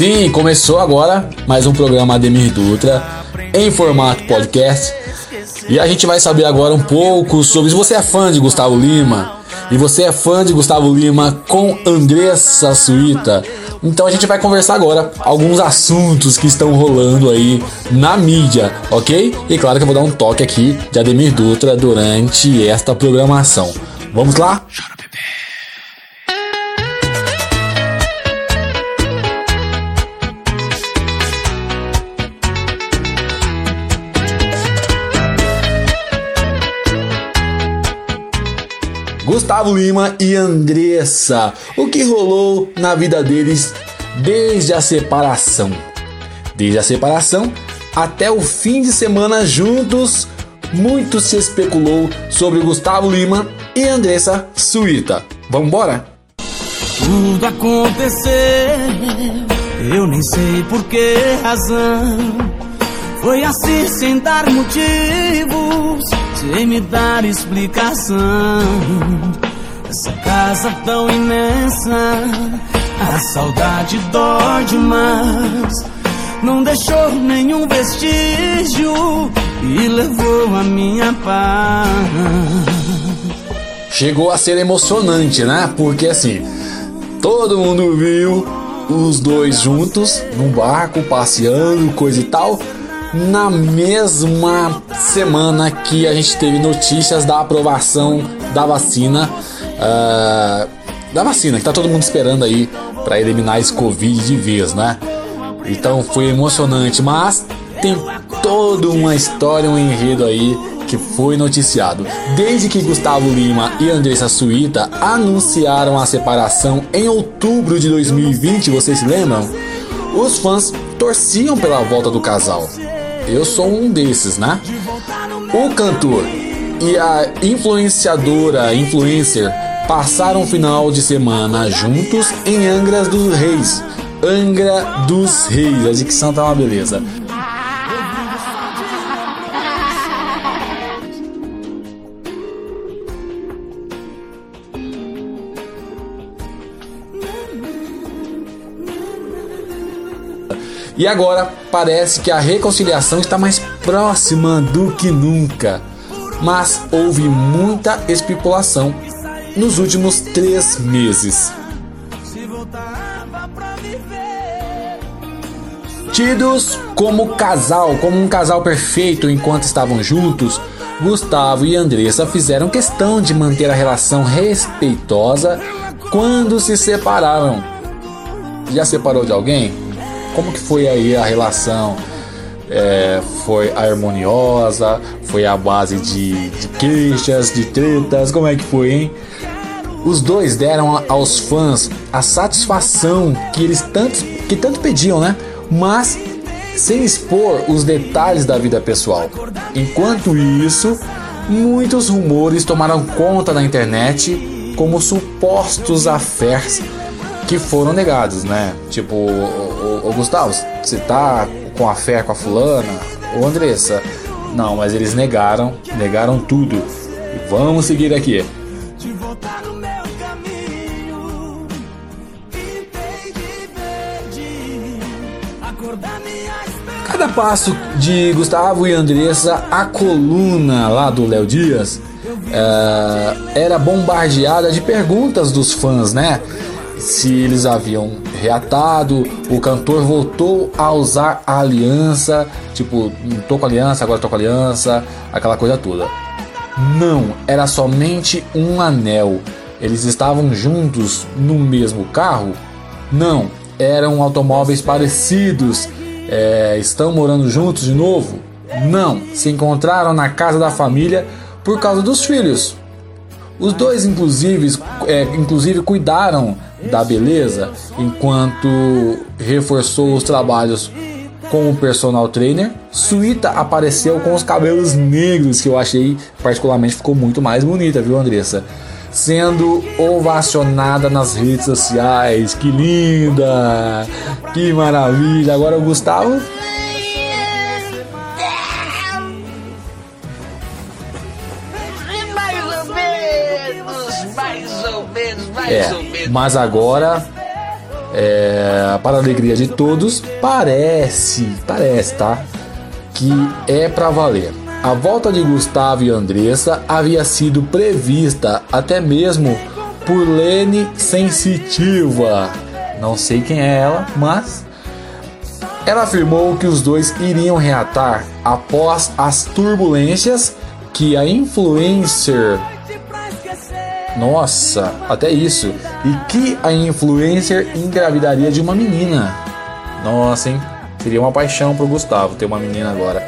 Sim, começou agora mais um programa Ademir Dutra em formato podcast. E a gente vai saber agora um pouco sobre se você é fã de Gustavo Lima e você é fã de Gustavo Lima com Andressa Suíta. Então a gente vai conversar agora alguns assuntos que estão rolando aí na mídia, ok? E claro que eu vou dar um toque aqui de Ademir Dutra durante esta programação. Vamos lá? Gustavo Lima e Andressa. O que rolou na vida deles desde a separação? Desde a separação até o fim de semana juntos, muito se especulou sobre Gustavo Lima e Andressa Suíta. Vamos embora? Tudo acontecer, eu nem sei por que razão. Foi assim sem dar motivos sem me dar explicação. Essa casa tão imensa, a saudade dói demais. Não deixou nenhum vestígio e levou a minha paz. Chegou a ser emocionante, né? Porque assim, todo mundo viu os dois juntos num barco passeando, coisa e tal na mesma semana que a gente teve notícias da aprovação da vacina. Uh, da vacina, que tá todo mundo esperando aí para eliminar esse Covid de vez, né? Então foi emocionante, mas tem toda uma história, um enredo aí que foi noticiado. Desde que Gustavo Lima e Andressa Suíta anunciaram a separação em outubro de 2020, vocês se lembram? Os fãs torciam pela volta do casal. Eu sou um desses, né? O cantor e a influenciadora, influencer, passaram o final de semana juntos em Angra dos Reis. Angra dos Reis, a dicção tá uma beleza. E agora parece que a reconciliação está mais próxima do que nunca. Mas houve muita especulação nos últimos três meses. Tidos como casal, como um casal perfeito enquanto estavam juntos, Gustavo e Andressa fizeram questão de manter a relação respeitosa quando se separaram. Já separou de alguém? Como que foi aí a relação? É, foi harmoniosa? Foi a base de, de queixas, de tretas? Como é que foi, hein? Os dois deram aos fãs a satisfação que eles tanto, que tanto pediam, né? Mas sem expor os detalhes da vida pessoal. Enquanto isso, muitos rumores tomaram conta da internet como supostos affairs que foram negados, né? Tipo, o, o, o Gustavo, você tá com a fé com a fulana? Ô Andressa, não, mas eles negaram, negaram tudo. Vamos seguir aqui. Cada passo de Gustavo e Andressa, a coluna lá do Léo Dias, é, era bombardeada de perguntas dos fãs, né? Se eles haviam reatado, o cantor voltou a usar a aliança, tipo, tô com aliança, agora tô com aliança, aquela coisa toda. Não, era somente um anel. Eles estavam juntos no mesmo carro? Não, eram automóveis parecidos. É, estão morando juntos de novo? Não, se encontraram na casa da família por causa dos filhos. Os dois, inclusive, é, inclusive cuidaram da beleza, enquanto reforçou os trabalhos com o personal trainer. Suíta apareceu com os cabelos negros, que eu achei particularmente ficou muito mais bonita, viu, Andressa? Sendo ovacionada nas redes sociais. Que linda! Que maravilha! Agora o Gustavo É, mas agora é, para a alegria de todos, parece, parece, tá? Que é para valer. A volta de Gustavo e Andressa havia sido prevista até mesmo por Lene Sensitiva. Não sei quem é ela, mas ela afirmou que os dois iriam reatar após as turbulências que a influencer nossa, até isso. E que a influencer engravidaria de uma menina. Nossa, hein? Seria uma paixão pro Gustavo ter uma menina agora.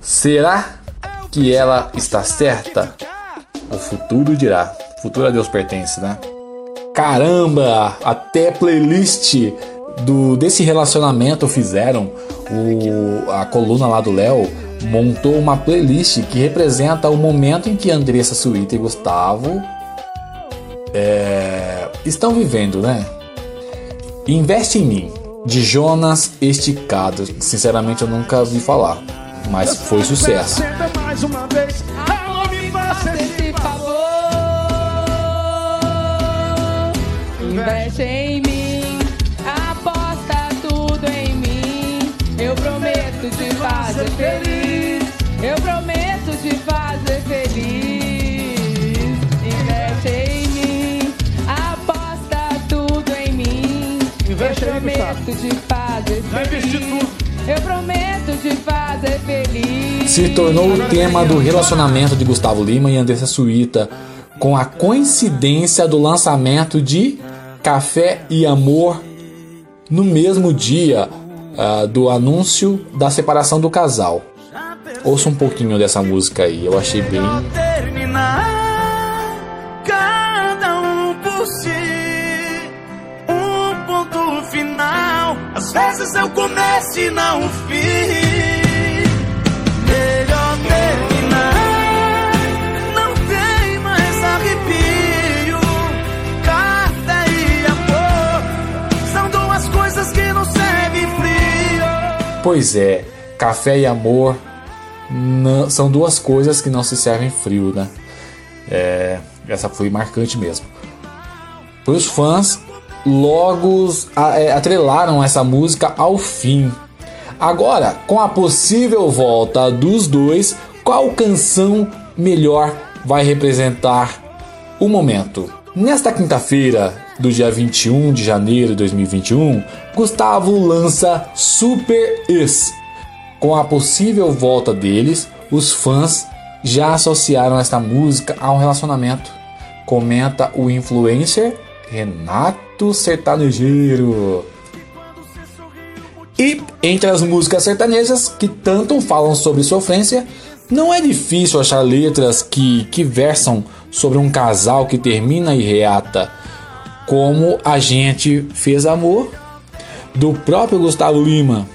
Será que ela está certa? O futuro dirá. O futuro a Deus pertence, né? Caramba, até playlist do desse relacionamento fizeram. O, a coluna lá do Léo montou uma playlist que representa o momento em que Andressa Suíta e Gustavo é, estão vivendo, né? Investe em mim, de Jonas Esticado. Sinceramente, eu nunca vi falar, mas foi sucesso. Investe em mim, aposta tudo em mim. Eu prometo te fazer feliz. Eu prometo te fazer feliz. Investe em mim, aposta tudo em mim. Investe Eu prometo te fazer Vai investir feliz. tudo. Eu prometo te fazer feliz. se tornou o tema do relacionamento de Gustavo Lima e Andressa Suíta, com a coincidência do lançamento de Café e Amor no mesmo dia ah, do anúncio da separação do casal. Ouça um pouquinho dessa música aí, eu achei bem. cada um por si um ponto final às vezes o começo e não fim Pois é, café e amor não- são duas coisas que não se servem frio, né? É, essa foi marcante mesmo. Os fãs, logo é, atrelaram essa música ao fim. Agora, com a possível volta dos dois, qual canção melhor vai representar o momento? Nesta quinta-feira, do dia 21 de janeiro de 2021, Gustavo lança Super Ex. Com a possível volta deles, os fãs já associaram esta música a um relacionamento. Comenta o influencer Renato Sertanejeiro. E entre as músicas sertanejas que tanto falam sobre sofrência, não é difícil achar letras que, que versam sobre um casal que termina e reata, como A Gente Fez Amor, do próprio Gustavo Lima.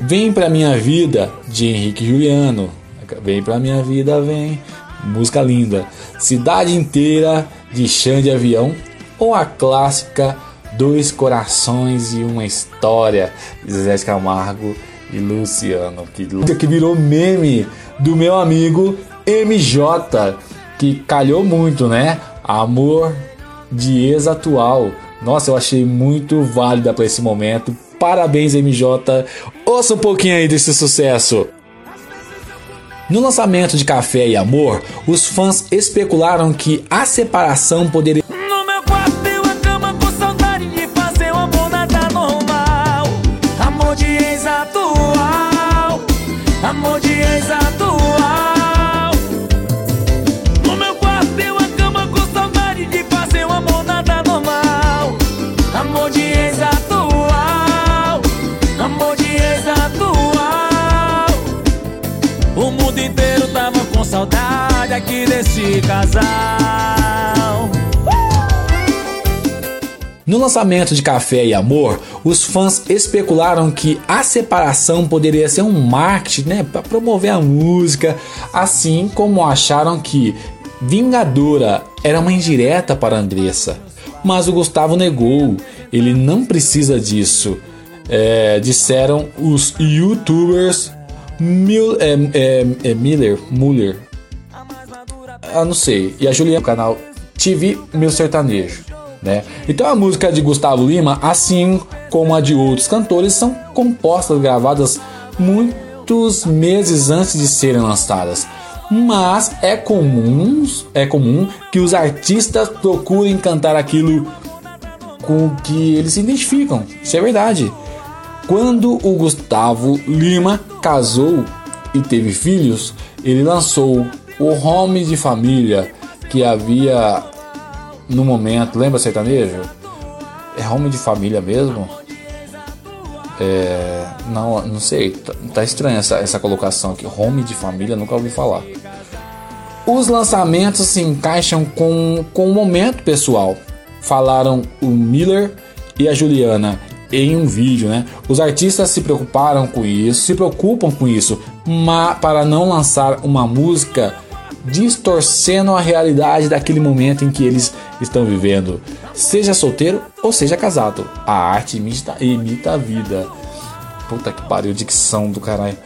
Vem pra minha vida, de Henrique Juliano. Vem pra minha vida, vem. Música linda. Cidade inteira, de Xande Avião. Ou a clássica Dois Corações e uma História, de de Camargo e Luciano. Que, que virou meme do meu amigo MJ, que calhou muito, né? Amor de ex atual. Nossa, eu achei muito válida para esse momento. Parabéns, MJ. Ouça um pouquinho aí desse sucesso. No lançamento de Café e Amor, os fãs especularam que a separação poderia casal. No lançamento de Café e Amor, os fãs especularam que a separação poderia ser um marketing né, para promover a música, assim como acharam que Vingadora era uma indireta para Andressa. Mas o Gustavo negou, ele não precisa disso. É, disseram os youtubers Mil, é, é, é Miller, Muller, ah, não sei, e a Juliana do canal TV Meu Sertanejo, né? Então a música de Gustavo Lima, assim como a de outros cantores, são compostas, gravadas muitos meses antes de serem lançadas. Mas é comum, é comum que os artistas procurem cantar aquilo com que eles se identificam. Isso é verdade. Quando o Gustavo Lima casou e teve filhos, ele lançou o Home de Família que havia no momento, lembra sertanejo? É Home de Família mesmo? É, não, não sei, tá, tá estranha essa, essa colocação aqui. Home de Família, nunca ouvi falar. Os lançamentos se encaixam com, com o momento pessoal. Falaram o Miller e a Juliana em um vídeo, né? Os artistas se preocuparam com isso, se preocupam com isso, mas para não lançar uma música distorcendo a realidade daquele momento em que eles estão vivendo, seja solteiro ou seja casado. A arte imita, imita a vida. Puta que pariu, dicção do caralho.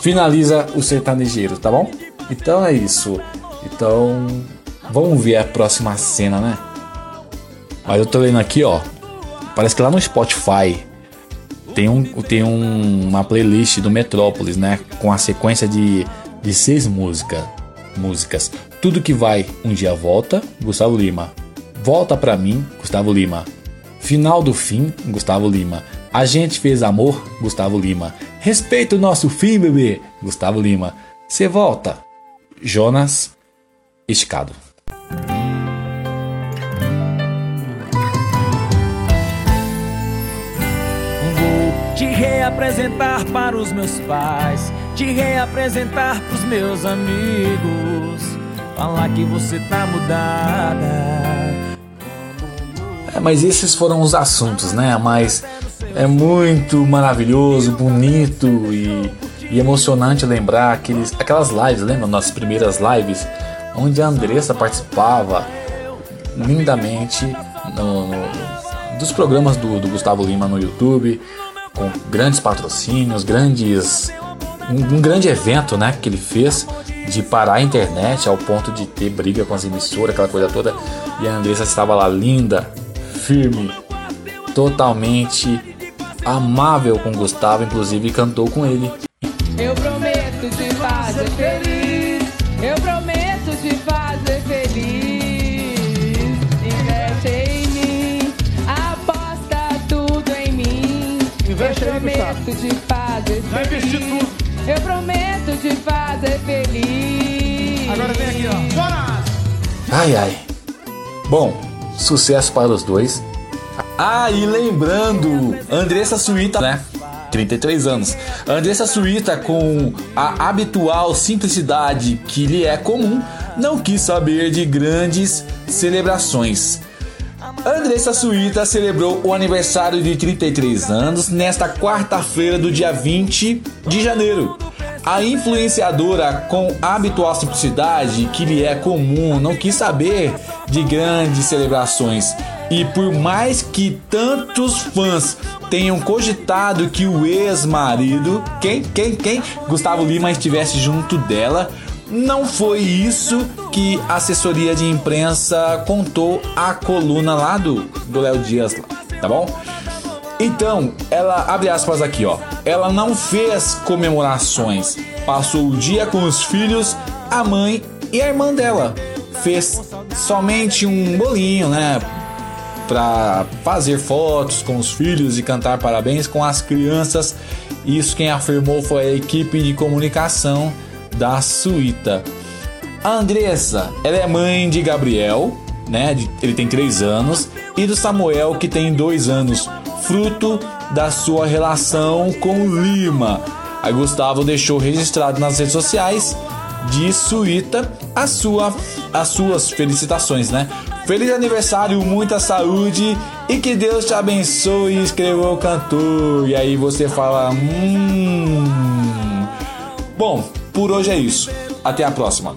Finaliza o sertanejeiro, tá bom? Então é isso. Então, vamos ver a próxima cena, né? Mas eu tô lendo aqui, ó. Parece que lá no Spotify tem, um, tem um, uma playlist do Metrópolis, né? Com a sequência de, de seis músicas. Músicas. Tudo que vai um dia volta, Gustavo Lima. Volta pra mim, Gustavo Lima. Final do fim, Gustavo Lima. A gente fez amor, Gustavo Lima. Respeita o nosso fim, bebê, Gustavo Lima. Você volta, Jonas Escado. Vou te reapresentar para os meus pais, te reapresentar pros meus amigos. Falar que você tá mudada. É, mas esses foram os assuntos, né? Mas é muito maravilhoso, bonito e, e emocionante lembrar aqueles, aquelas lives, lembra? Nossas primeiras lives, onde a Andressa participava lindamente no, no, dos programas do, do Gustavo Lima no YouTube, com grandes patrocínios, grandes um, um, grande evento, né, que ele fez de parar a internet ao ponto de ter briga com as emissoras, aquela coisa toda. E a Andressa estava lá linda, firme, totalmente amável com Gustavo, inclusive cantou com ele. Eu prometo te fazer feliz. Eu prometo te fazer feliz. Investe em mim. Aposta tudo em mim. Investe Eu aí, prometo Gustavo. te fazer Vai investir feliz. tudo. Eu prometo te fazer feliz. Agora vem aqui, ó. Jonas! Ai ai. Bom, sucesso para os dois. Ah, e lembrando, Andressa Suíta, né? 33 anos. Andressa Suíta, com a habitual simplicidade que lhe é comum, não quis saber de grandes celebrações. Andressa Suíta celebrou o aniversário de 33 anos nesta quarta-feira do dia 20 de janeiro. A influenciadora, com a habitual simplicidade que lhe é comum, não quis saber de grandes celebrações. E por mais que tantos fãs tenham cogitado que o ex-marido, quem, quem, quem? Gustavo Lima estivesse junto dela, não foi isso que a assessoria de imprensa contou à coluna lá do Léo Dias, tá bom? Então, ela abre aspas aqui, ó. Ela não fez comemorações, passou o dia com os filhos, a mãe e a irmã dela. Fez somente um bolinho, né? Pra fazer fotos com os filhos e cantar parabéns com as crianças. Isso quem afirmou foi a equipe de comunicação da Suíta. A Andressa, ela é mãe de Gabriel, né? Ele tem 3 anos, e do Samuel, que tem 2 anos, fruto da sua relação com Lima. Aí Gustavo deixou registrado nas redes sociais de Suíta a sua, as suas felicitações, né? Feliz aniversário, muita saúde e que Deus te abençoe, escreveu o cantor. E aí você fala, hum. Bom, por hoje é isso. Até a próxima.